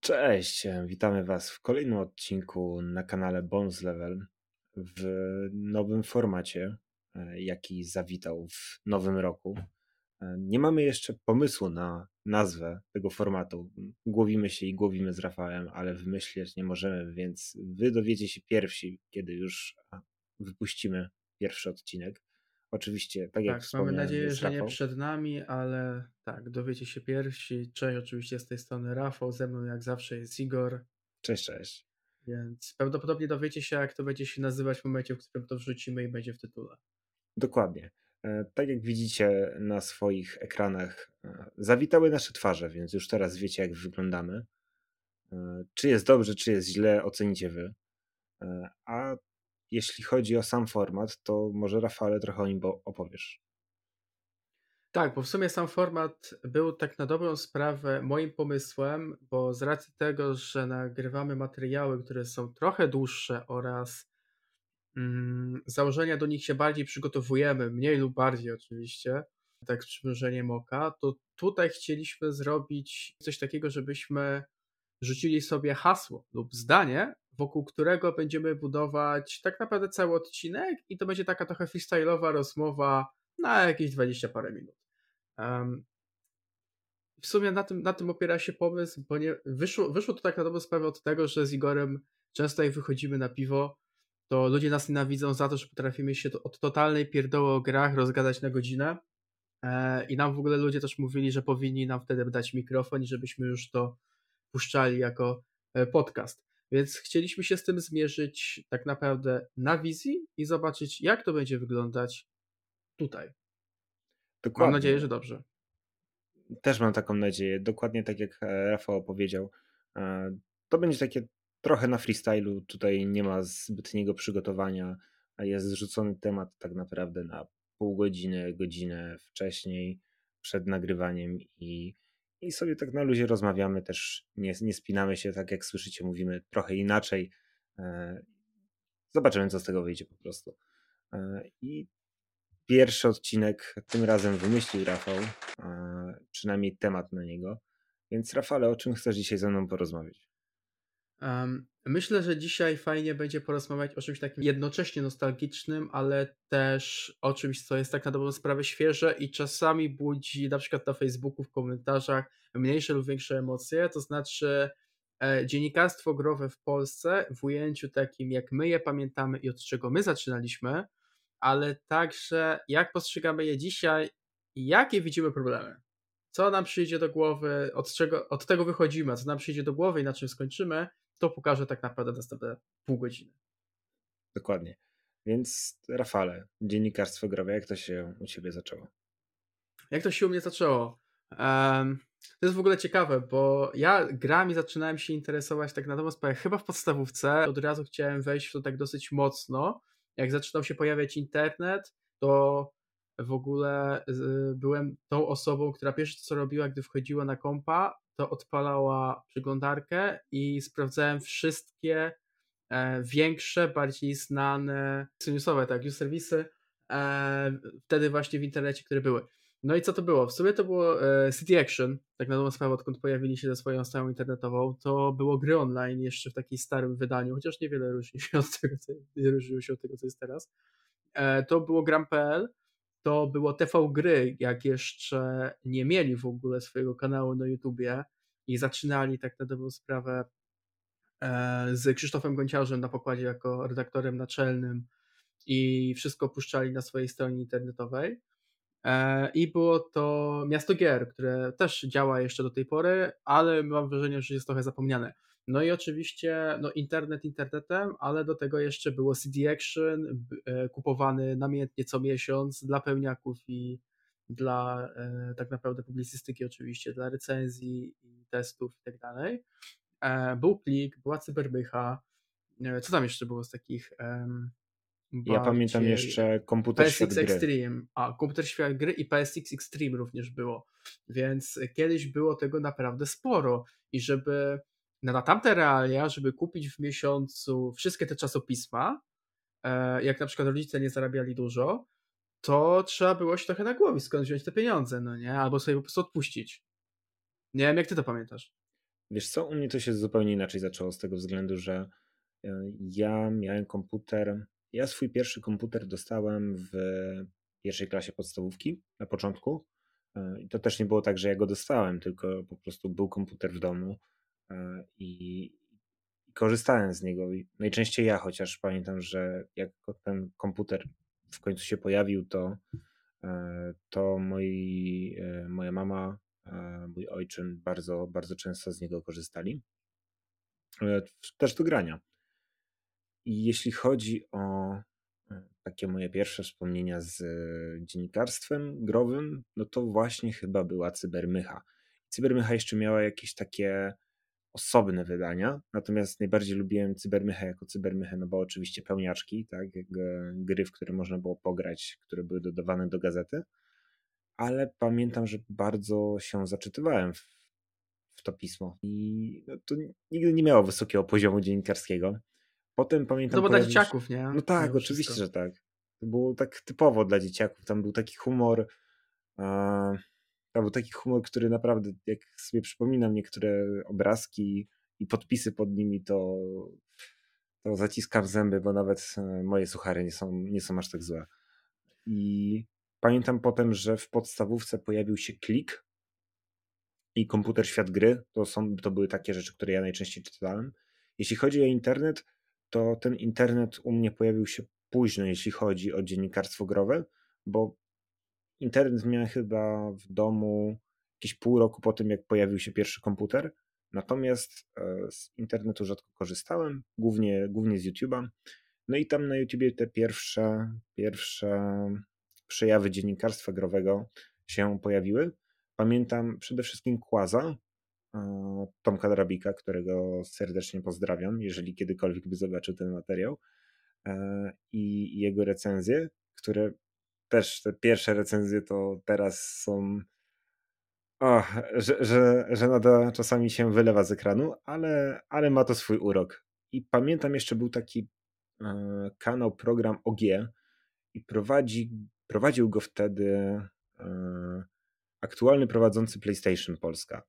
Cześć, witamy Was w kolejnym odcinku na kanale Bones Level w nowym formacie, e, jaki zawitał w nowym roku. E, nie mamy jeszcze pomysłu na nazwę tego formatu. Głowimy się i głowimy z Rafałem, ale wymyślić nie możemy, więc Wy dowiecie się pierwsi, kiedy już wypuścimy pierwszy odcinek. Oczywiście, tak jak Tak, mamy nadzieję, że nie przed nami, ale tak, dowiecie się pierwsi. Cześć, oczywiście z tej strony Rafał, ze mną jak zawsze jest Igor, Cześć, cześć. więc prawdopodobnie dowiecie się, jak to będzie się nazywać w momencie, w którym to wrzucimy i będzie w tytule. Dokładnie. E, Tak jak widzicie na swoich ekranach, e, zawitały nasze twarze, więc już teraz wiecie, jak wyglądamy. E, Czy jest dobrze, czy jest źle, ocenicie wy. A jeśli chodzi o sam format, to może Rafale trochę o nim opowiesz. Tak, bo w sumie sam format był tak na dobrą sprawę moim pomysłem, bo z racji tego, że nagrywamy materiały, które są trochę dłuższe oraz mm, założenia do nich się bardziej przygotowujemy, mniej lub bardziej oczywiście, tak z przymrużeniem oka, to tutaj chcieliśmy zrobić coś takiego, żebyśmy rzucili sobie hasło lub zdanie, wokół którego będziemy budować tak naprawdę cały odcinek i to będzie taka trochę freestyle'owa rozmowa na jakieś 20 parę minut. Um, w sumie na tym, na tym opiera się pomysł, bo nie, wyszło, wyszło to tak na dobrą sprawę od tego, że z Igorem często jak wychodzimy na piwo, to ludzie nas nienawidzą za to, że potrafimy się od totalnej pierdoły o grach rozgadać na godzinę. E, I nam w ogóle ludzie też mówili, że powinni nam wtedy dać mikrofon i żebyśmy już to puszczali jako e, podcast. Więc chcieliśmy się z tym zmierzyć tak naprawdę na wizji i zobaczyć, jak to będzie wyglądać tutaj. Dokładnie. Mam nadzieję, że dobrze. Też mam taką nadzieję. Dokładnie tak jak e, Rafał powiedział. E, To będzie takie trochę na freestylu. Tutaj nie ma zbytniego przygotowania. a Jest zrzucony temat tak naprawdę na pół godziny, godzinę wcześniej, przed nagrywaniem i, i sobie tak na luzie rozmawiamy. Też nie, nie spinamy się, tak jak słyszycie, mówimy trochę inaczej. E, Zobaczymy, co z tego wyjdzie po prostu. E, I pierwszy odcinek tym razem wymyślił Rafał, e, przynajmniej temat na niego. Więc Rafale, o czym chcesz dzisiaj ze mną porozmawiać? Um, myślę, że dzisiaj fajnie będzie porozmawiać o czymś takim jednocześnie nostalgicznym, ale też o czymś, co jest tak na dobrą sprawę świeże i czasami budzi na przykład na Facebooku w komentarzach mniejsze lub większe emocje. To znaczy e, dziennikarstwo growe w Polsce w ujęciu takim, jak my je pamiętamy i od czego my zaczynaliśmy, ale także jak postrzegamy je dzisiaj i jakie widzimy problemy. Co nam przyjdzie do głowy, od, czego, od tego wychodzimy, co nam przyjdzie do głowy i na czym skończymy, to pokażę tak naprawdę następne pół godziny. Dokładnie. Więc Rafale, dziennikarstwo growe, jak to się u ciebie zaczęło? Jak to się u mnie zaczęło? Um, to jest w ogóle ciekawe, bo ja grami zaczynałem się interesować tak na dobrą sprawę chyba w podstawówce. Od razu chciałem wejść w to tak dosyć mocno. Jak zaczynał się pojawiać internet, to w ogóle byłem tą osobą, która pierwsze co robiła, gdy wchodziła na kompa, to odpalała przeglądarkę i sprawdzałem wszystkie e, większe, bardziej znane newsowe, tak, news serwisy, e, wtedy właśnie w internecie, które były. No i co to było? W sumie to było e, City Action, tak na dobrą sprawę, odkąd pojawili się ze swoją stroną internetową, to było gry online jeszcze w takim starym wydaniu, chociaż niewiele różni się od tego, co, różniło się od tego, co jest teraz. To było gram.pl, to było TV Gry, jak jeszcze nie mieli w ogóle swojego kanału na YouTubie i zaczynali tak na dobrą sprawę e, z Krzysztofem Gonciarzem na pokładzie jako redaktorem naczelnym i wszystko puszczali na swojej stronie internetowej. E, I było to Miasto Gier, które też działa jeszcze do tej pory, ale mam wrażenie, że jest trochę zapomniane. No i oczywiście no internet internetem, ale do tego jeszcze było CD Action, e, kupowany namiętnie co miesiąc dla pełniaków i dla e, tak naprawdę publicystyki oczywiście, dla recenzji i testów i tak dalej. E, Był plik, była cyberbycha. Co tam jeszcze było z takich em, Ja pamiętam bardziej- jeszcze komputer świat PSX gry. Extreme, a komputer świat gry i PSX Extreme również było, więc kiedyś było tego naprawdę sporo i żeby na tamte realia, żeby kupić w miesiącu wszystkie te czasopisma, e, jak na przykład rodzice nie zarabiali dużo, to trzeba było się trochę na głowie skąd wziąć te pieniądze, no nie? Albo sobie po prostu odpuścić. Nie wiem, jak ty to pamiętasz. Wiesz co, u mnie to się zupełnie inaczej zaczęło z tego względu, że e, ja miałem komputer. Ja swój pierwszy komputer dostałem w pierwszej klasie podstawówki na początku. E, I to też nie było tak, że ja go dostałem, tylko po prostu był komputer w domu i, i korzystałem z niego. Najczęściej ja, chociaż pamiętam, że jak ten komputer w końcu się pojawił, to, to moi, moja mama mój ojczym bardzo, bardzo często z niego korzystali. E, też do grania. I jeśli chodzi o e, takie moje pierwsze wspomnienia z e, dziennikarstwem growym, no to właśnie chyba była Cybermycha. Cybermycha jeszcze miała jakieś takie osobne wydania, natomiast najbardziej lubiłem Cybermychę jako Cybermychę, no bo oczywiście pełniaczki, tak, gry, w które można było pograć, które były dodawane do gazety ale pamiętam, że bardzo się zaczytywałem w, w to pismo i no, to nigdy nie miało wysokiego poziomu dziennikarskiego. Potem pamiętam... To było dla dzieciaków, nie? No tak, oczywiście, że tak. To było tak typowo dla dzieciaków. Tam był taki humor. Uh, był taki humor, który naprawdę, jak sobie przypominam niektóre obrazki i podpisy pod nimi, to, to zaciskam zęby, bo nawet e, moje suchary nie są, nie są aż tak złe. I Pamiętam potem, że w podstawówce pojawił się klik i komputer świat gry. To, są, to były takie rzeczy, które ja najczęściej czytałem. Jeśli chodzi o internet, to ten internet u mnie pojawił się późno, jeśli chodzi o dziennikarstwo growe, bo internet miałem chyba w domu jakieś pół roku po tym, jak pojawił się pierwszy komputer. Natomiast e, z internetu rzadko korzystałem, głównie, głównie z YouTube'a. No i tam na YouTubie te pierwsze, pierwsze przejawy dziennikarstwa growego się pojawiły. Pamiętam przede wszystkim Kłaza, e, Tomka Drabika, którego serdecznie pozdrawiam, jeżeli kiedykolwiek by zobaczył ten materiał, e, i jego recenzje, które też te pierwsze recenzje to teraz są. O, że, że, że nada czasami się wylewa z ekranu, ale, ale ma to swój urok. I pamiętam jeszcze był taki e, kanał, program OG i prowadzi Prowadził go wtedy e, aktualny prowadzący PlayStation Polska.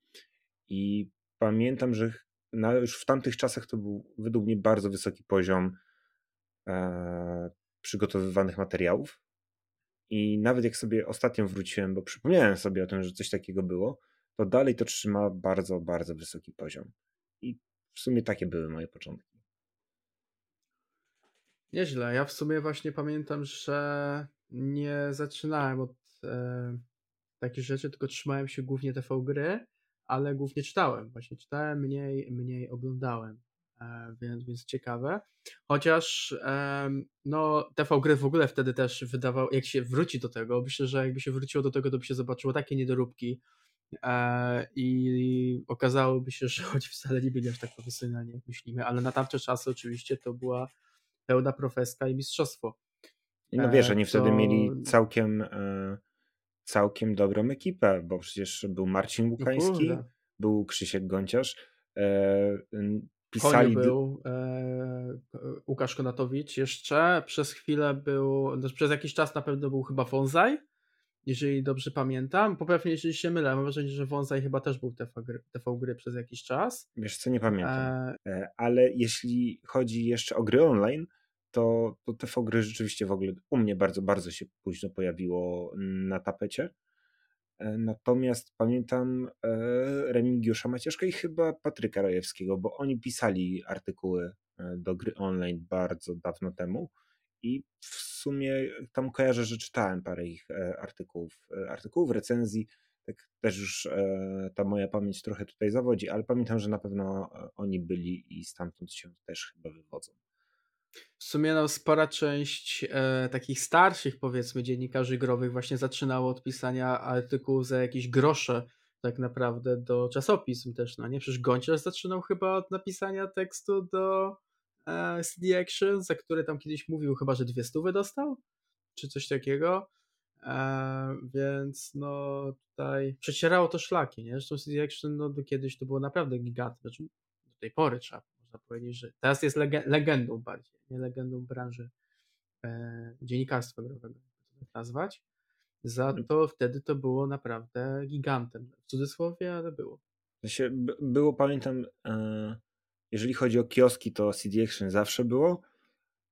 I pamiętam, że na, już w tamtych czasach to był według mnie bardzo wysoki poziom e, przygotowywanych materiałów. I nawet jak sobie ostatnio wróciłem, bo przypomniałem sobie o tym, że coś takiego było, to dalej to trzyma bardzo, bardzo wysoki poziom. I w sumie takie były moje początki. Nieźle. Ja w sumie właśnie pamiętam, że nie zaczynałem od e, takich rzeczy, tylko trzymałem się głównie TV gry, ale głównie czytałem. Właśnie czytałem, mniej, mniej oglądałem, więc, więc ciekawe. Chociaż e, no, TV gry w ogóle wtedy też wydawał, jak się wróci do tego, myślę, że jakby się wróciło do tego, to by się zobaczyło takie niedoróbki e, i okazałoby się, że choć wcale nie byli aż tak profesjonalni, jak myślimy, ale na tamte czasy oczywiście to była pełna profeska i mistrzostwo. No wiesz, oni wtedy to... mieli całkiem, e, całkiem dobrą ekipę, bo przecież był Marcin no Łukański, no był Krzysiek Gonciarz. E, pisali... był e, Łukasz Konatowicz jeszcze, przez chwilę był, no, przez jakiś czas na pewno był chyba Wązaj, jeżeli dobrze pamiętam. Poprawnie, jeżeli się mylę, mam wrażenie, że Wązaj chyba też był TV gry, TV gry przez jakiś czas. Wiesz co, nie pamiętam. E... Ale jeśli chodzi jeszcze o gry online, to, to TV gry rzeczywiście w ogóle u mnie bardzo, bardzo się późno pojawiło na tapecie. E, natomiast pamiętam e, Remigiusza Macieszka i chyba Patryka Rojewskiego, bo oni pisali artykuły e, do gry online bardzo dawno temu i w sumie tam kojarzę, że czytałem parę ich artykułów, artykułów, recenzji. Tak też już ta moja pamięć trochę tutaj zawodzi, ale pamiętam, że na pewno oni byli i stamtąd się też chyba wywodzą. W sumie no, spora część e, takich starszych, powiedzmy, dziennikarzy growych właśnie zaczynało od pisania artykułów za jakieś grosze tak naprawdę do czasopism też, no nie? Przecież Gonciarz zaczynał chyba od napisania tekstu do e, CD Action, za który tam kiedyś mówił chyba, że dwie stówy dostał? Czy coś takiego? E, więc no tutaj przecierało to szlaki, nie? Zresztą CD Action no, kiedyś to było naprawdę gigant, znaczy do tej pory trzeba można powiedzieć, że teraz jest legendą bardziej, nie legendą branży e, dziennikarstwa growego, tak nazwać. Za to wtedy to było naprawdę gigantem. W cudzysłowie, ale było. Było, pamiętam, e, jeżeli chodzi o kioski, to CD Action zawsze było.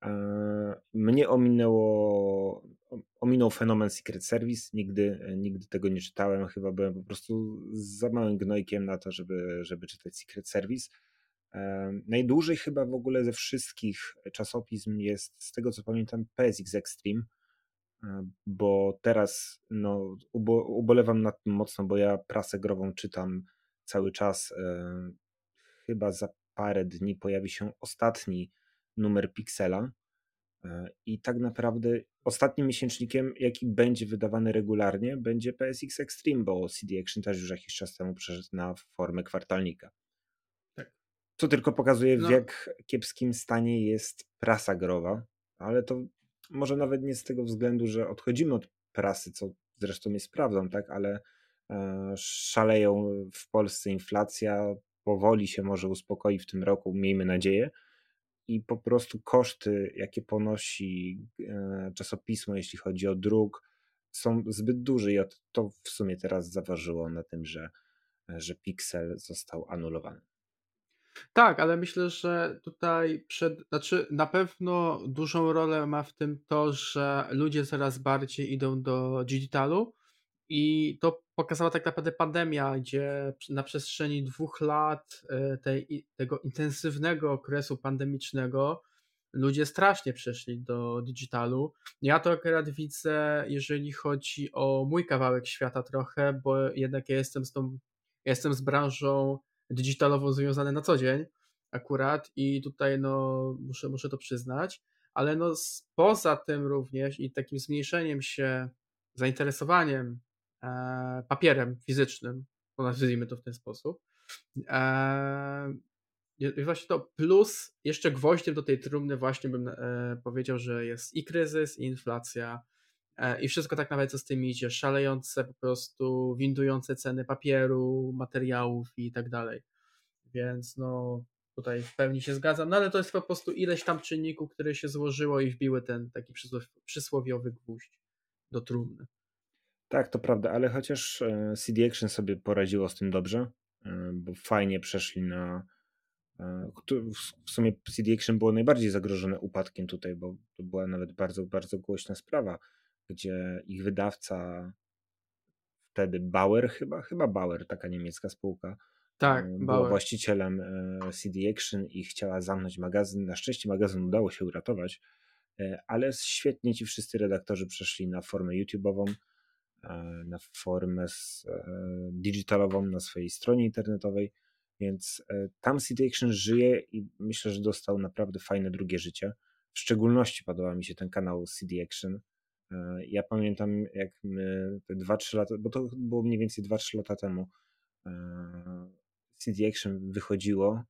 E, mnie ominęło, ominął fenomen Secret Service. Nigdy, nigdy tego nie czytałem. Chyba byłem po prostu za małym gnojkiem na to, żeby, żeby czytać Secret Service. E, najdłużej chyba w ogóle ze wszystkich czasopism jest, z tego co pamiętam, PSX Extreme bo teraz no, ubo, ubolewam nad tym mocno, bo ja prasę grową czytam cały czas. E, chyba za parę dni pojawi się ostatni numer Pixela. E, I tak naprawdę ostatnim miesięcznikiem, jaki będzie wydawany regularnie, będzie PSX Extreme, bo CD Action też już jakiś czas temu przeszedł na formę kwartalnika. Co tylko pokazuje, w no. jak kiepskim stanie jest prasa growa, ale to może nawet nie z tego względu, że odchodzimy od prasy, co zresztą jest prawdą, tak, ale e, szaleją w Polsce inflacja, powoli się może uspokoi w tym roku, miejmy nadzieję. I po prostu koszty, jakie ponosi e, czasopismo, jeśli chodzi o druk, są zbyt duże i to w sumie teraz zaważyło na tym, że, że Pixel został anulowany. Tak, ale myślę, że tutaj przed, znaczy na pewno dużą rolę ma w tym to, że ludzie coraz bardziej idą do digitalu i to pokazała tak naprawdę pandemia, gdzie na przestrzeni dwóch lat e, tej, tego intensywnego okresu pandemicznego ludzie strasznie przeszli do digitalu. Ja to akurat widzę, jeżeli chodzi o mój kawałek świata trochę, bo jednak ja jestem z tą, jestem z branżą digitalowo związane na co dzień akurat i tutaj no muszę, muszę to przyznać, ale no poza tym również i takim zmniejszeniem się zainteresowaniem e, papierem fizycznym, nazwijmy to w ten sposób, e, właśnie to plus jeszcze gwoździem do tej trumny właśnie bym e, powiedział, że jest i kryzys, i inflacja, i wszystko tak nawet co z tym idzie, szalejące po prostu, windujące ceny papieru, materiałów i tak dalej. Więc no tutaj w pełni się zgadzam, no ale to jest po prostu ileś tam czynników, które się złożyło i wbiły ten taki przysłowiowy gwóźdź do trumny. Tak, to prawda, ale chociaż e, CD Action sobie poradziło z tym dobrze, e, bo fajnie przeszli na. E, w sumie CD Action było najbardziej zagrożone upadkiem tutaj, bo to była nawet bardzo, bardzo głośna sprawa, gdzie ich wydawca wtedy Bauer chyba, chyba Bauer, taka niemiecka spółka, tak, była Bauer. właścicielem CD Action i chciała zamknąć magazyn. Na szczęście magazyn udało się uratować, ale świetnie ci wszyscy redaktorzy przeszli na formę YouTube'ową E, na formę e, digitalową na swojej stronie internetowej, więc e, tam CD Action żyje i myślę, że dostał naprawdę fajne drugie życie. W szczególności podoba mi się ten kanał CD Action. Ja pamiętam, jak my te 2-3 lata, bo to było mniej więcej 2-3 lata temu, CD Action wychodziło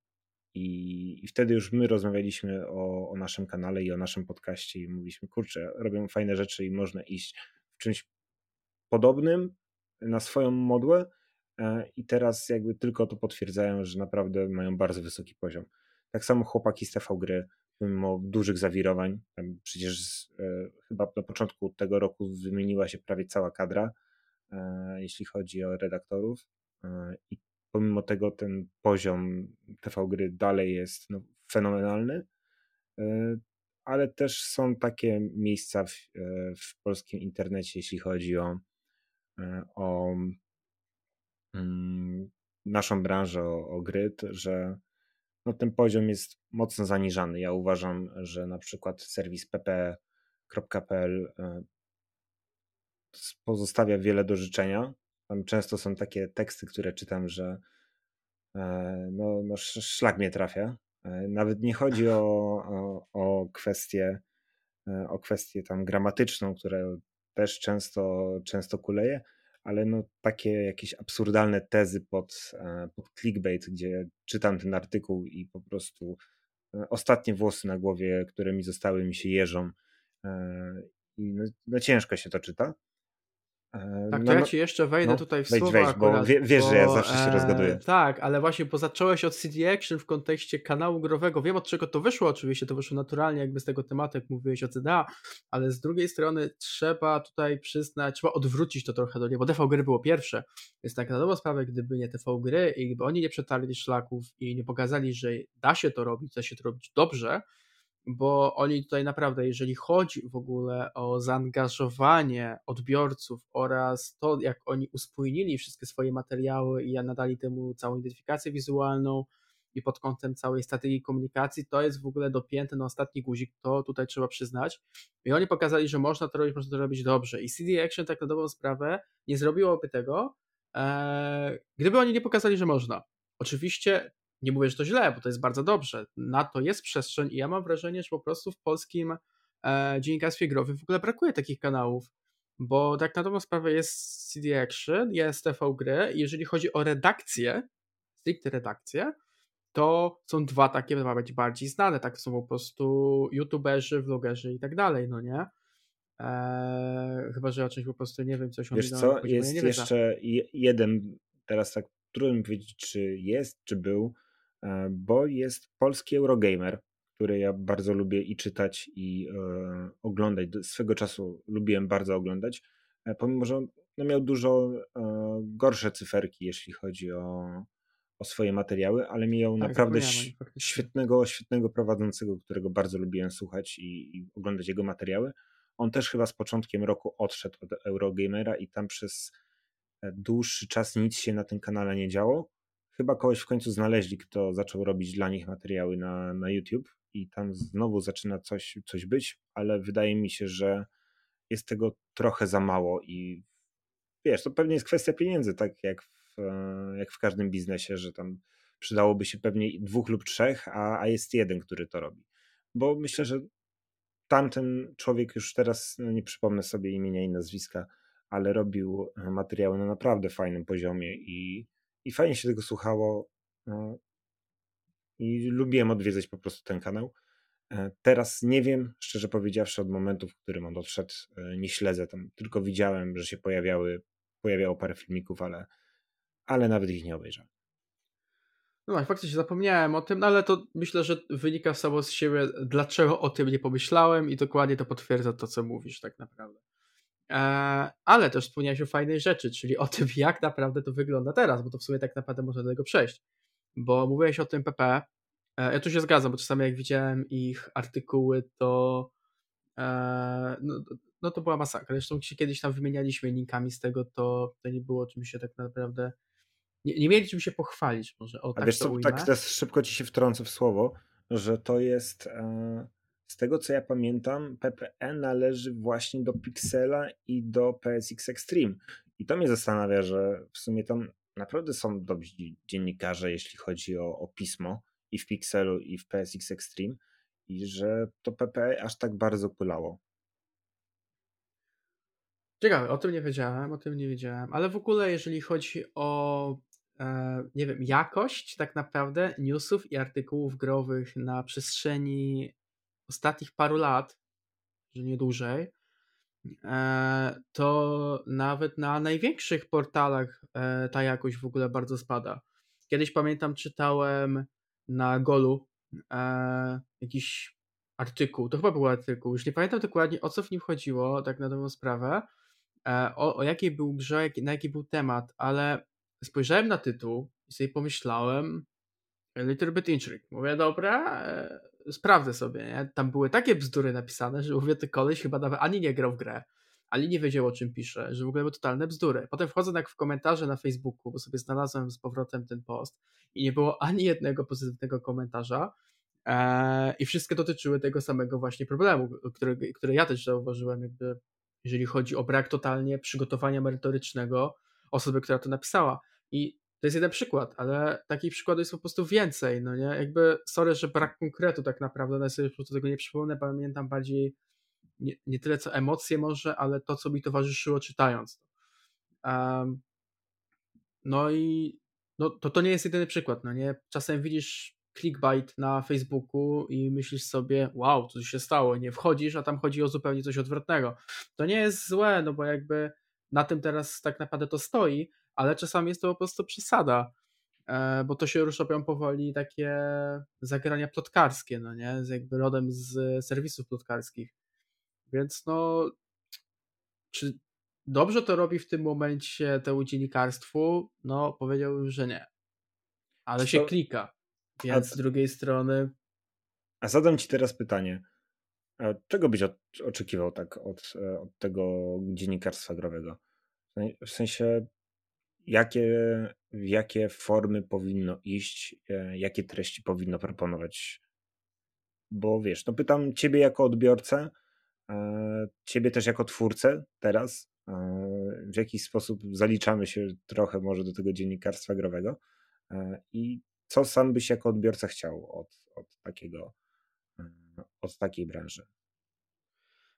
i, i, wtedy już my rozmawialiśmy o, o, naszym kanale i o naszym podcaście i mówiliśmy, kurczę, robią fajne rzeczy i można iść w czymś podobnym na swoją modłę e, i teraz jakby tylko to potwierdzają, że naprawdę mają bardzo wysoki poziom. Tak samo chłopaki z TV Gry, mimo dużych zawirowań, przecież e, chyba na początku tego roku wymieniła się prawie cała kadra, e, jeśli chodzi o redaktorów i pomimo tego ten poziom TV Gry dalej jest no, fenomenalny, ale też są takie miejsca w, w polskim internecie, jeśli chodzi o E, o mm, naszą branżę, o, o gry, że no, ten poziom jest mocno zaniżany. Ja uważam, że na przykład serwis pp.pl e, pozostawia wiele do życzenia. Tam często są takie teksty, które czytam, że e, no, no szlak mnie trafia. Nawet nie chodzi o, o, o kwestię o kwestię tam gramatyczną, które też często, często kuleje, ale no takie jakieś absurdalne tezy pod, e, pod clickbait, gdzie czytam ten artykuł i po prostu e, ostatnie włosy na głowie, które mi zostały, mi się jeżą e, i no, no ciężko się to czyta. E, Tak, to no, ja no, ci jeszcze wejdę no, tutaj w wejdź, słowa wejdź, bo akurat, wie, wiesz, że ja bo zawsze się rozgaduję. e, tak, ale właśnie, bo zacząłeś od CD Action w kontekście kanału growego. Wiem od czego to wyszło, oczywiście to wyszło naturalnie, jakby z tego tematu, jak mówiłeś o CDA, ale z drugiej strony trzeba tutaj przyznać, trzeba odwrócić to trochę do niego, bo TV gry było pierwsze. Jest tak na dobrą sprawę, gdyby nie TV gry i gdyby oni nie przetarli szlaków i nie pokazali, że da się to robić, da się to robić dobrze, bo oni tutaj naprawdę, jeżeli chodzi w ogóle o zaangażowanie odbiorców oraz to, jak oni uspójnili wszystkie swoje materiały i nadali temu całą identyfikację wizualną i pod kątem całej strategii komunikacji, to jest w ogóle dopięte na ostatni guzik, to tutaj trzeba przyznać. I oni pokazali, że można to robić, można to robić dobrze. I CD Action tak na dobrą sprawę nie zrobiłoby tego, e, gdyby oni nie pokazali, że można. Oczywiście nie mówię, że to źle, bo to jest bardzo dobrze. Na to jest przestrzeń i ja mam wrażenie, że po prostu w polskim e, dziennikarstwie growym w ogóle brakuje takich kanałów, bo tak na dobrą sprawę jest CD Action, jest TV Gry i jeżeli chodzi o redakcję, stricte redakcję, to są dwa takie bardziej znane, tak są po prostu youtuberzy, vlogerzy i tak dalej, no nie? Eee, chyba, że o czymś po prostu nie wiem, coś o Wiesz co, jest jeszcze je- jeden, teraz tak trudno mi powiedzieć, czy jest, czy był, bo jest polski Eurogamer, który ja bardzo lubię i czytać, i e, oglądać. Swego czasu lubiłem bardzo oglądać, e, pomimo, że on no, miał dużo e, gorsze cyferki, jeśli chodzi o, o swoje materiały, ale miał Tak, naprawdę świetnego, świetnego prowadzącego, którego bardzo lubiłem słuchać i, i oglądać jego materiały. On też chyba z początkiem roku odszedł od Eurogamera i tam przez e, dłuższy czas nic się na tym kanale nie działo. Chyba kogoś w końcu znaleźli, kto zaczął robić dla nich materiały na, na YouTube i tam znowu zaczyna coś, coś być, ale wydaje mi się, że jest tego trochę za mało i wiesz, to pewnie jest kwestia pieniędzy, tak jak w, jak w każdym biznesie, że tam przydałoby się pewnie dwóch lub trzech, a, a jest jeden, który to robi. Bo myślę, że tamten człowiek już teraz, no nie przypomnę sobie imienia i nazwiska, ale robił materiały na naprawdę fajnym poziomie i, i fajnie się tego słuchało. no, I lubiłem odwiedzać po prostu ten kanał. E, Teraz nie wiem, szczerze powiedziawszy, od momentu, w którym on odszedł, e, nie śledzę tam. Tylko widziałem, że się pojawiały, pojawiało parę filmików, ale, ale nawet ich nie obejrzałem. No tak, faktycznie zapomniałem o tym, no ale to myślę, że wynika samo z siebie, dlaczego o tym nie pomyślałem i dokładnie to potwierdza to, co mówisz tak naprawdę. Eee, ale też wspomniałeś o fajnej rzeczy, czyli o tym, jak naprawdę to wygląda teraz, bo to w sumie tak naprawdę można do tego przejść. Bo mówiłeś o tym PP. E, ja tu się zgadzam, bo czasami jak widziałem ich artykuły, to e, no, no to była masakra. Zresztą się kiedyś tam wymienialiśmy linkami z tego, to, to nie było czym się tak naprawdę nie, nie mieli czym się pochwalić, może o tak wiesz co, tak teraz szybko ci się wtrącę w słowo, że to jest, e, z tego co ja pamiętam, PPE należy właśnie do Pixela i do PSX Extreme. I to mnie zastanawia, że w sumie tam naprawdę są dobrzy dziennikarze, jeśli chodzi o, o pismo i w Pixelu i w PSX Extreme i że to PPE aż tak bardzo kulało. Ciekawe, o tym nie wiedziałem, o tym nie wiedziałem, ale w ogóle jeżeli chodzi o e, nie wiem, jakość tak naprawdę newsów i artykułów growych na przestrzeni ostatnich paru lat, że nie dłużej, e, to nawet na największych portalach e, ta jakość w ogóle bardzo spada. Kiedyś pamiętam, czytałem na Golu e, jakiś artykuł, to chyba był artykuł, już nie pamiętam dokładnie o co w nim chodziło, tak na dobrą sprawę, o, o jakiej był grze, na jaki był temat, ale spojrzałem na tytuł i sobie pomyślałem, a little bit intrigue. Mówię, dobra, sprawdzę sobie, nie? Tam były takie bzdury napisane, że mówię, ty koleś chyba nawet ani nie grał w grę, ani nie wiedział o czym pisze, że w ogóle były totalne bzdury. Potem wchodzę tak w komentarze na Facebooku, bo sobie znalazłem z powrotem ten post i nie było ani jednego pozytywnego komentarza e, i wszystkie dotyczyły tego samego właśnie problemu, który, który ja też zauważyłem, jakby jeżeli chodzi o brak totalnie przygotowania merytorycznego osoby, która to napisała. I to jest jeden przykład, ale takich przykładów jest po prostu więcej, no nie? Jakby, sorry, że brak konkretu tak naprawdę, ale sobie po prostu tego nie przypomnę, pamiętam bardziej nie, nie tyle co emocje może, ale to, co mi towarzyszyło czytając. Um, no i no, to, to nie jest jedyny przykład, no nie? Czasem widzisz clickbait na Facebooku i myślisz sobie, wow, co się stało, nie wchodzisz, a tam chodzi o zupełnie coś odwrotnego. To nie jest złe, no bo jakby na tym teraz tak naprawdę to stoi, ale czasami jest to po prostu przesada, e, bo to się już robią powoli takie zagrania plotkarskie, no nie, z jakby rodem z serwisów plotkarskich. Więc no, czy dobrze to robi w tym momencie temu dziennikarstwu? No, powiedziałbym, że nie. Ale się klika. Więc z drugiej strony. A zadam ci teraz pytanie. Czego byś oczekiwał tak od, e, od tego dziennikarstwa growego? W sensie, jakie, jakie formy powinno iść, e, jakie treści powinno proponować? Bo wiesz, no pytam ciebie jako odbiorcę, e, ciebie też jako twórcę teraz, w jakiś sposób zaliczamy się trochę może do tego dziennikarstwa growego i co sam byś jako odbiorca chciał od, od takiego od takiej branży?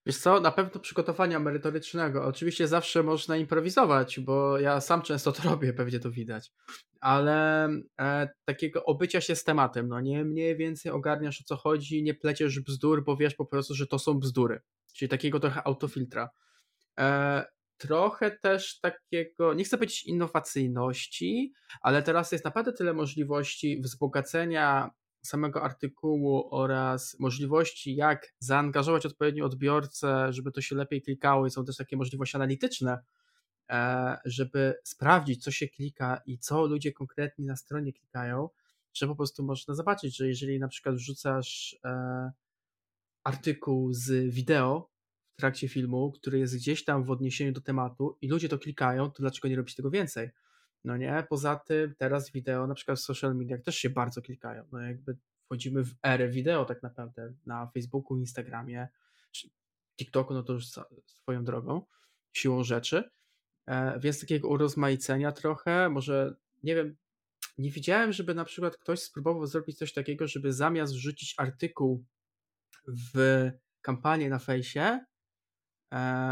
Wiesz co, na pewno przygotowania merytorycznego. Oczywiście zawsze można improwizować, bo ja sam często to robię, pewnie to widać. Ale e, takiego obycia się z tematem, no nie mniej więcej ogarniasz o co chodzi, nie pleciesz bzdur, bo wiesz po prostu, że to są bzdury. Czyli takiego trochę autofiltra. E, trochę też takiego, nie chcę powiedzieć innowacyjności, ale teraz jest naprawdę tyle możliwości wzbogacenia samego artykułu oraz możliwości, jak zaangażować odpowiednio odbiorcę, żeby to się lepiej klikało, i są też takie możliwości analityczne, e, żeby sprawdzić, co się klika i co ludzie konkretnie na stronie klikają, że po prostu można zobaczyć, że jeżeli na przykład wrzucasz e, artykuł z wideo w trakcie filmu, który jest gdzieś tam w odniesieniu do tematu i ludzie to klikają, to dlaczego nie robić tego więcej? No nie, poza tym teraz wideo na przykład w social mediach też się bardzo klikają. No jakby wchodzimy w erę wideo tak naprawdę na Facebooku, Instagramie, czy TikToku, no to już swoją drogą, siłą rzeczy. E, więc takiego urozmaicenia trochę, może nie wiem, nie widziałem, żeby na przykład ktoś spróbował zrobić coś takiego, żeby zamiast wrzucić artykuł w kampanię na fejsie,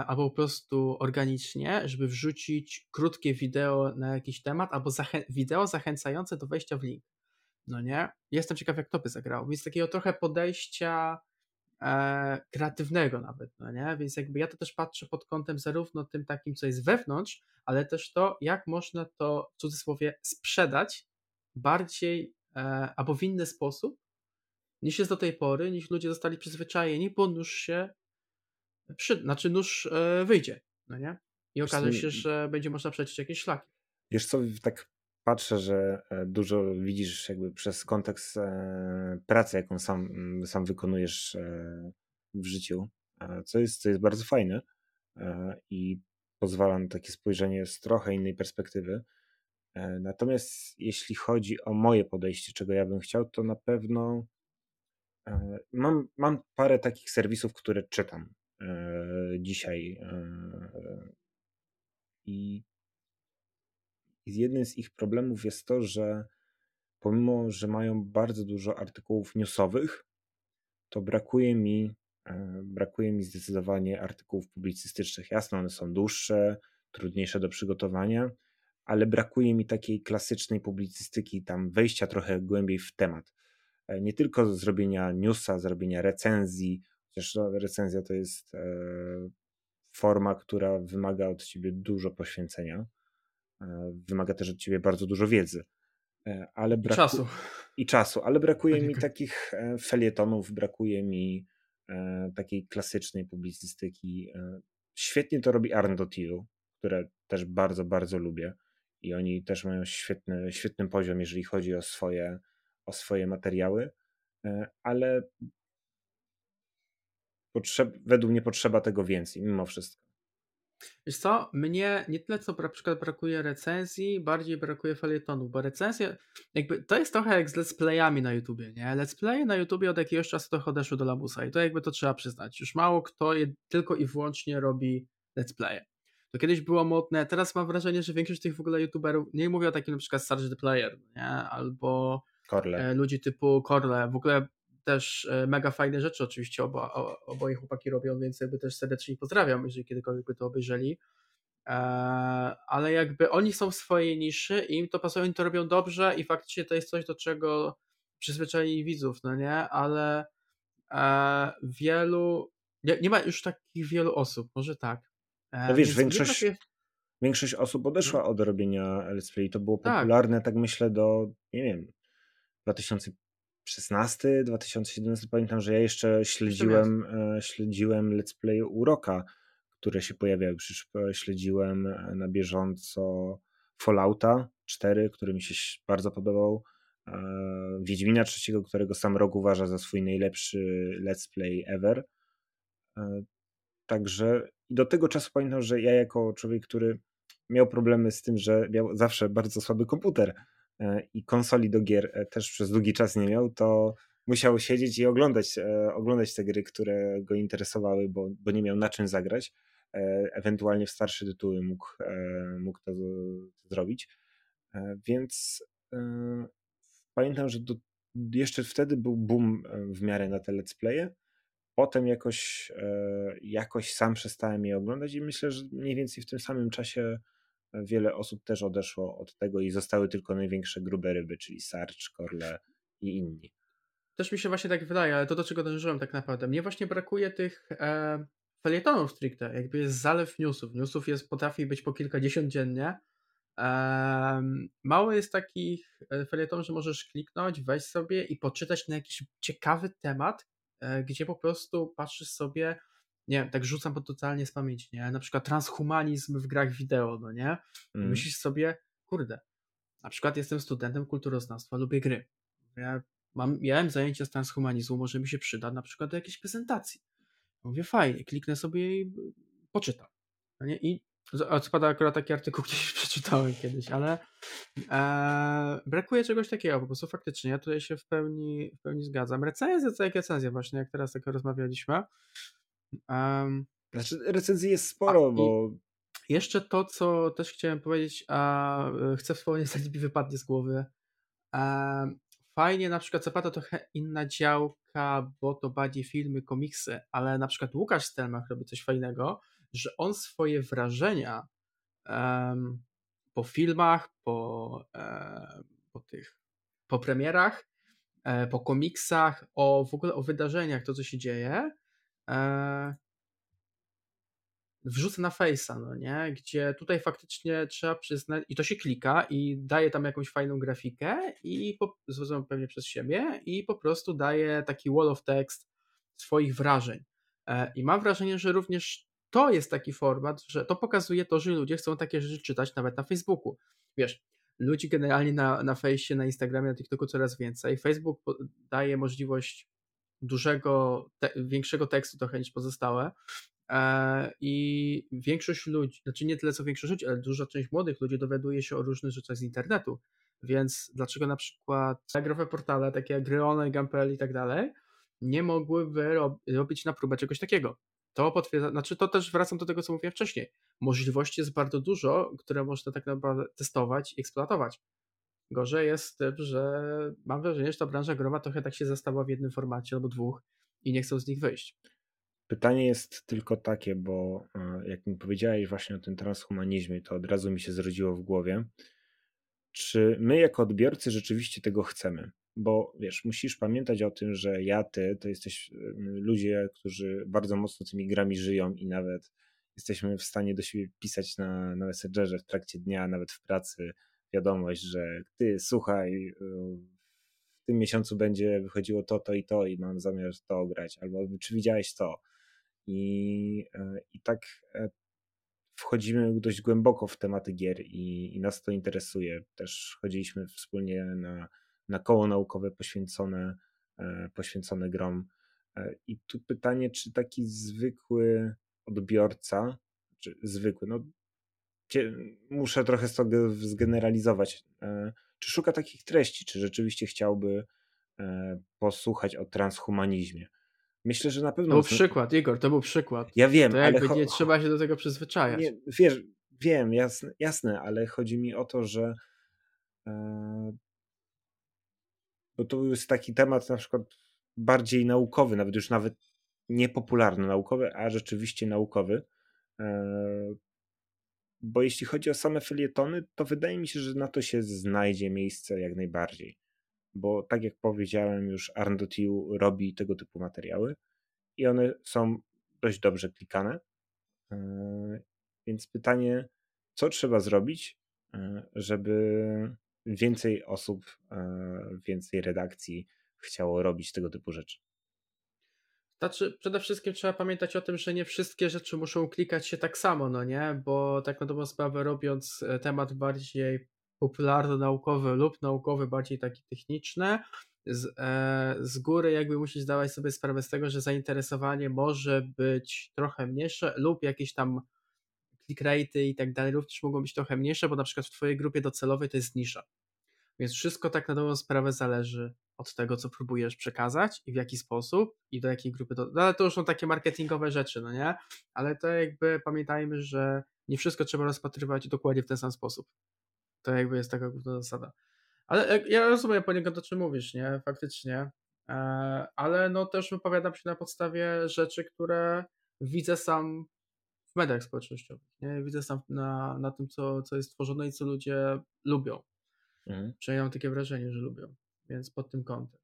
albo po prostu organicznie, żeby wrzucić krótkie wideo na jakiś temat, albo zachę wideo zachęcające do wejścia w link. No nie? Jestem ciekaw, jak to by zagrało. Więc takiego trochę podejścia e, kreatywnego nawet, no nie? Więc jakby ja to też patrzę pod kątem zarówno tym takim, co jest wewnątrz, ale też to, jak można to w cudzysłowie sprzedać bardziej e, albo w inny sposób, niż jest do tej pory, niż ludzie zostali przyzwyczajeni, bo nóż się przy, znaczy nóż e, wyjdzie, no nie? I okaże się, że będzie można przejść jakieś szlaki. Wiesz co, tak patrzę, że e, dużo widzisz jakby przez kontekst e, pracy, jaką sam, mm, sam wykonujesz w życiu, co jest, co jest bardzo fajne i pozwala na takie spojrzenie z trochę innej perspektywy. Natomiast jeśli chodzi o moje podejście, czego ja bym chciał, to na pewno mam, mam parę takich serwisów, które czytam. E, dzisiaj. E, I jednym z ich problemów jest to, że pomimo, że mają bardzo dużo artykułów newsowych, to brakuje mi, e, brakuje mi zdecydowanie artykułów publicystycznych. Jasne, one są dłuższe, trudniejsze do przygotowania, ale brakuje mi takiej klasycznej publicystyki, tam wejścia trochę głębiej w temat. Nie tylko zrobienia newsa, zrobienia recenzji, Chociaż recenzja to jest e, forma, która wymaga od ciebie dużo poświęcenia. E, wymaga też od ciebie bardzo dużo wiedzy. E, ale braku... Czasu. I czasu, ale brakuje mi takich felietonów, brakuje mi takiej klasycznej publicystyki. Świetnie to robi Arndotilu, które też bardzo, bardzo lubię. I oni też mają świetny, świetny poziom, jeżeli chodzi o swoje, o swoje materiały, ale potrzeb, według mnie potrzeba tego więcej, mimo wszystko. Wiesz co, mnie nie tyle co na przykład brakuje recenzji, bardziej brakuje felietonu, bo recenzje, jakby to jest trochę jak z let's playami na YouTubie, nie? Let's play na YouTubie od jakiegoś czasu trochę odeszły do lamusa i to jakby to trzeba przyznać. Już mało kto je, tylko i wyłącznie robi let's playe. To kiedyś było modne, teraz mam wrażenie, że większość tych w ogóle YouTuberów, nie mówię o takim na przykład Sarge the Player, nie? Albo Korle. E, ludzi typu Korle, w ogóle też e, mega fajne rzeczy oczywiście oba, oboje chłopaki robią, więc jakby też serdecznie pozdrawiam, jeżeli kiedykolwiek by to obejrzeli. E, ale jakby oni są w swojej niszy i im to pasuje, oni to robią dobrze i faktycznie to jest coś, do czego przyzwyczaili widzów, no nie? Ale e, wielu, nie, nie ma już takich wielu osób, może tak. No wiesz, większość, brakuje... większość osób Mhm. odeszła od robienia let's play. To było Tak. popularne, tak myślę, do, nie wiem, 2016, 2017. Pamiętam, że ja jeszcze śledziłem, e, śledziłem let's play Uroka, które się pojawiały. Przecież e, śledziłem e, na bieżąco Fallouta 4, który mi się bardzo podobał. Wiedźmina trzeciego, którego sam Rok uważa za swój najlepszy let's play ever. Także do tego czasu pamiętam, że ja jako człowiek, który miał problemy z tym, że miał zawsze bardzo słaby komputer i konsoli do gier e, też przez długi czas nie miał, to musiał siedzieć i oglądać, e, oglądać te gry, które go interesowały, bo, bo nie miał na czym zagrać. E, Ewentualnie w starsze tytuły mógł, e, mógł to zrobić. E, Więc e, pamiętam, że do, jeszcze wtedy był boom e, w miarę na te let's playe. Potem jakoś, e, jakoś sam przestałem je oglądać i myślę, że mniej więcej w tym samym czasie wiele osób też odeszło od tego i zostały tylko największe grube ryby, czyli Sarge, Korle i inni. Też mi się właśnie tak wydaje, ale to do czego dążyłem tak naprawdę. Mnie właśnie brakuje tych e, felietonów stricte. Jakby jest zalew newsów. Newsów jest, potrafi być po kilkadziesiąt dziennie. Em, mało jest takich e, felietonów, że możesz kliknąć, wejść sobie i poczytać na jakiś ciekawy temat, e, gdzie po prostu patrzysz sobie, nie wiem, tak rzucam po totalnie z pamięci, nie? Na przykład transhumanizm w grach wideo, no nie? I Mm. myślisz sobie, kurde, na przykład jestem studentem kulturoznawstwa, lubię gry. Ja mam, miałem zajęcie z transhumanizmu, może mi się przyda na przykład do jakiejś prezentacji. Mówię, fajnie, kliknę sobie i poczytam. No nie? I odpada akurat taki artykuł, gdzieś przeczytałem kiedyś, ale e, brakuje czegoś takiego, po prostu faktycznie, ja tutaj się w pełni, w pełni zgadzam. Recenzja to jak recenzja właśnie, jak teraz tak rozmawialiśmy. Em, Znaczy recenzji jest sporo, A, bo jeszcze to, co też chciałem powiedzieć, a e, chcę wspomnieć, zanim mi wypadnie z głowy. Em, Fajnie, na przykład Zapata trochę inna działka, bo to bardziej filmy, komiksy, ale na przykład Łukasz Stelmach robi coś fajnego, że on swoje wrażenia em, po filmach, po, e, po tych, po premierach, e, po komiksach, o w ogóle o wydarzeniach, to co się dzieje, e, wrzucę na Face'a, no nie? Gdzie tutaj faktycznie trzeba przyznać, i to się klika i daje tam jakąś fajną grafikę i po, zrozumiem pewnie przez siebie i po prostu daje taki wall of text swoich wrażeń. E, I mam wrażenie, że również to jest taki format, że to pokazuje to, że ludzie chcą takie rzeczy czytać nawet na Facebooku. Wiesz, ludzi generalnie na, na Face'ie, na Instagramie, na TikToku coraz więcej. Facebook daje możliwość dużego, te, większego tekstu trochę niż pozostałe. E, I większość ludzi, znaczy nie tyle co większość ludzi, ale duża część młodych ludzi dowiaduje się o różnych rzeczach z internetu. Więc dlaczego na przykład growe portale, takie jak Gryone, Gampel i tak dalej, nie mogłyby rob, robić na próbę czegoś takiego? To potwierdza, znaczy to też wracam do tego, co mówiłem wcześniej. Możliwości jest bardzo dużo, które można tak naprawdę testować i eksploatować. Gorzej jest z tym, że mam wrażenie, że ta branża growa trochę tak się zastała w jednym formacie albo dwóch i nie chcą z nich wyjść. Pytanie jest tylko takie, bo e, jak mi powiedziałeś właśnie o tym transhumanizmie, to od razu mi się zrodziło w głowie, czy my jako odbiorcy rzeczywiście tego chcemy? Bo wiesz, musisz pamiętać o tym, że ja, ty, to jesteś ludzie, którzy bardzo mocno tymi grami żyją i nawet jesteśmy w stanie do siebie pisać na, na Messengerze w trakcie dnia, nawet w pracy, wiadomość, że ty, słuchaj, e, w tym miesiącu będzie wychodziło to, to i to i mam zamiar to grać, albo czy widziałeś to? I, e, i tak e, wchodzimy dość głęboko w tematy gier i, i nas to interesuje. Też chodziliśmy wspólnie na, na koło naukowe poświęcone, e, poświęcone grom. E, I tu pytanie, czy taki zwykły odbiorca, czy zwykły, no muszę trochę tego zgeneralizować, e, czy szuka takich treści, czy rzeczywiście chciałby e, posłuchać o transhumanizmie. Myślę, że na To pewno. był zna- przykład, Igor, to był przykład. Ja wiem, To ale jakby cho- nie trzeba się do tego przyzwyczajać. nie, wiesz, wiem, jasne, jasne, ale chodzi mi o to, że e, bo to jest taki temat na przykład bardziej naukowy, nawet już nawet nie popularny naukowy, a rzeczywiście naukowy. Bo jeśli chodzi o same felietony, to wydaje mi się, że na to się znajdzie miejsce jak najbardziej. Bo tak jak powiedziałem już, Arndotiu robi tego typu materiały i one są dość dobrze klikane. E, Więc pytanie, co trzeba zrobić, e, żeby więcej osób, e, więcej redakcji chciało robić tego typu rzeczy? Znaczy, przede wszystkim trzeba pamiętać o tym, że nie wszystkie rzeczy muszą klikać się tak samo, no nie? Bo tak na dobrą sprawę, robiąc e, temat bardziej popularno-naukowy lub naukowy, bardziej taki techniczny, z, e, z góry jakby musisz zdawać sobie sprawę z tego, że zainteresowanie może być trochę mniejsze lub jakieś tam click rate i tak dalej również mogą być trochę mniejsze, bo na przykład w twojej grupie docelowej to jest nisza. Więc wszystko tak na dobrą sprawę zależy od tego, co próbujesz przekazać i w jaki sposób i do jakiej grupy. Do... No ale to już są takie marketingowe rzeczy, no nie? Ale to jakby pamiętajmy, że nie wszystko trzeba rozpatrywać dokładnie w ten sam sposób. To jakby jest taka główna zasada. Ale ja rozumiem poniekąd o czym mówisz, nie? Faktycznie. E, ale no też wypowiadam się na podstawie rzeczy, które widzę sam w mediach społecznościowych. Nie? Widzę sam na, na tym, co, co jest tworzone i co ludzie lubią. Mhm. Przynajmniej mam takie wrażenie, że lubią. Więc pod tym kątem.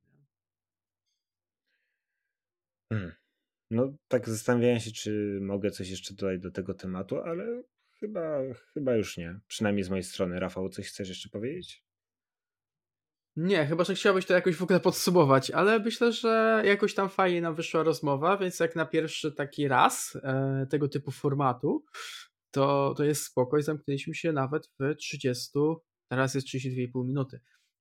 Hmm. No, tak zastanawiałem się, czy mogę coś jeszcze dodać do tego tematu, ale chyba, chyba już nie. Przynajmniej z mojej strony. Rafał, coś chcesz jeszcze powiedzieć? Nie, chyba, że chciałbyś to jakoś w ogóle podsumować, ale myślę, że jakoś tam fajnie nam wyszła rozmowa, więc jak na pierwszy taki raz e, tego typu formatu, to, to jest spokoj. Zamknęliśmy się nawet w 30, teraz jest 32,5 minuty.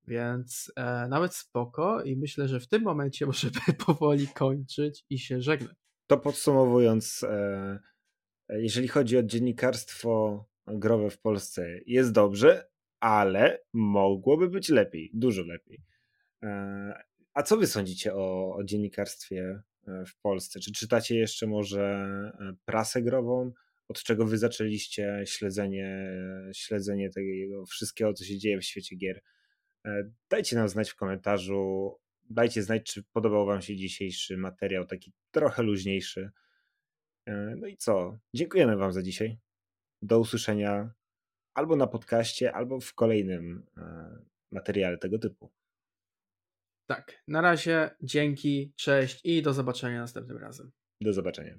Więc e, nawet spoko i myślę, że w tym momencie możemy powoli kończyć i się żegnać. To podsumowując, e, jeżeli chodzi o dziennikarstwo growe w Polsce, jest dobrze, ale mogłoby być lepiej, dużo lepiej. E, a co wy sądzicie o, o dziennikarstwie e, w Polsce? Czy czytacie jeszcze może e, prasę grową? Od czego wy zaczęliście śledzenie, śledzenie tego wszystkiego, co się dzieje w świecie gier? Dajcie nam znać w komentarzu. Dajcie znać, czy podobał Wam się dzisiejszy materiał, taki trochę luźniejszy. No i co? Dziękujemy Wam za dzisiaj. Do usłyszenia albo na podcaście, albo w kolejnym e, materiale tego typu. Tak, na razie dzięki, cześć i do zobaczenia następnym razem. Do zobaczenia.